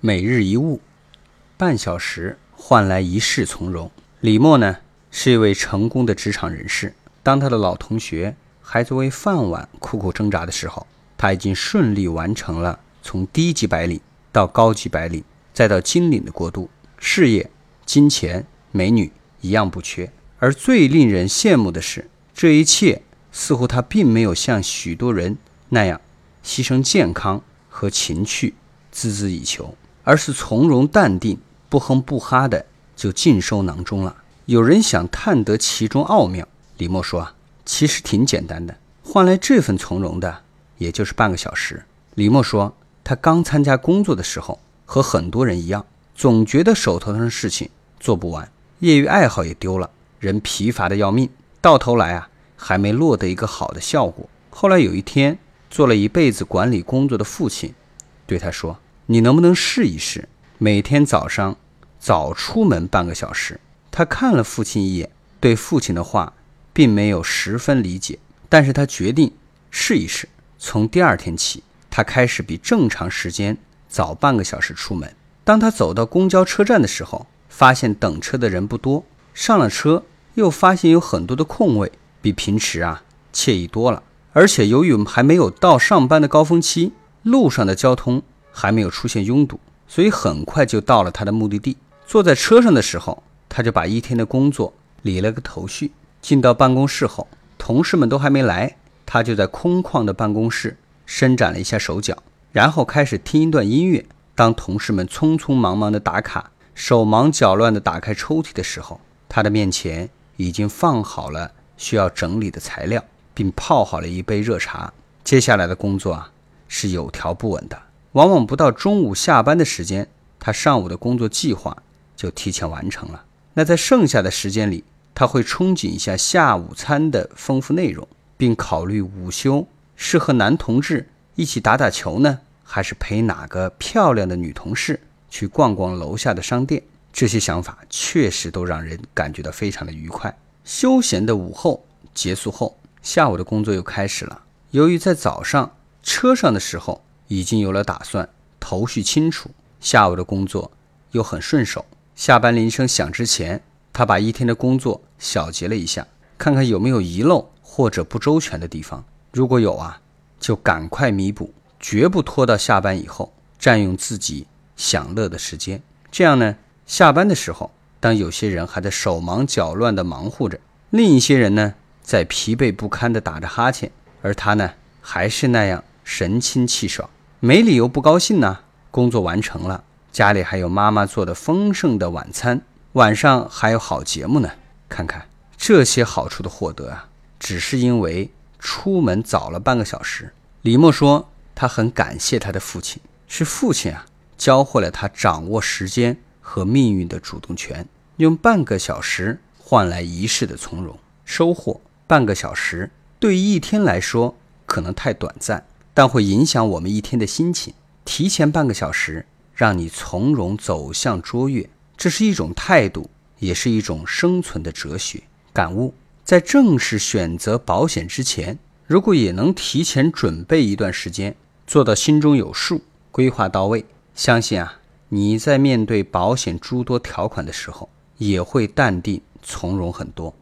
每日一物，半小时换来一世从容。李默呢，是一位成功的职场人士。当他的老同学还在为饭碗苦苦挣扎的时候，他已经顺利完成了从低级白领到高级白领，再到金领的过渡。事业、金钱、美女一样不缺。而最令人羡慕的是，这一切似乎他并没有像许多人那样牺牲健康和情趣，孜孜以求。而是从容淡定、不哼不哈的就尽收囊中了。有人想探得其中奥妙，李默说啊，其实挺简单的，换来这份从容的也就是半个小时。李默说，他刚参加工作的时候，和很多人一样，总觉得手头上的事情做不完，业余爱好也丢了，人疲乏的要命，到头来啊，还没落得一个好的效果。后来有一天，做了一辈子管理工作的父亲对他说。你能不能试一试，每天早上早出门半个小时？他看了父亲一眼，对父亲的话并没有十分理解，但是他决定试一试。从第二天起，他开始比正常时间早半个小时出门。当他走到公交车站的时候，发现等车的人不多，上了车又发现有很多的空位，比平时啊惬意多了。而且由于还没有到上班的高峰期，路上的交通。还没有出现拥堵，所以很快就到了他的目的地。坐在车上的时候，他就把一天的工作理了个头绪。进到办公室后，同事们都还没来，他就在空旷的办公室伸展了一下手脚，然后开始听一段音乐。当同事们匆匆忙忙地打卡，手忙脚乱地打开抽屉的时候，他的面前已经放好了需要整理的材料，并泡好了一杯热茶。接下来的工作啊，是有条不紊的。往往不到中午下班的时间，他上午的工作计划就提前完成了。那在剩下的时间里，他会憧憬一下下午餐的丰富内容，并考虑午休是和男同志一起打打球呢，还是陪哪个漂亮的女同事去逛逛楼下的商店。这些想法确实都让人感觉到非常的愉快。休闲的午后结束后，下午的工作又开始了。由于在早上车上的时候。已经有了打算，头绪清楚，下午的工作又很顺手。下班铃声响之前，他把一天的工作小结了一下，看看有没有遗漏或者不周全的地方。如果有啊，就赶快弥补，绝不拖到下班以后占用自己享乐的时间。这样呢，下班的时候，当有些人还在手忙脚乱地忙活着，另一些人呢在疲惫不堪地打着哈欠，而他呢还是那样神清气爽。没理由不高兴呢。工作完成了，家里还有妈妈做的丰盛的晚餐，晚上还有好节目呢。看看这些好处的获得啊，只是因为出门早了半个小时。李默说，他很感谢他的父亲，是父亲啊，教会了他掌握时间和命运的主动权，用半个小时换来一世的从容收获。半个小时对于一天来说，可能太短暂。但会影响我们一天的心情。提前半个小时，让你从容走向卓越，这是一种态度，也是一种生存的哲学感悟。在正式选择保险之前，如果也能提前准备一段时间，做到心中有数，规划到位，相信啊，你在面对保险诸多条款的时候，也会淡定从容很多。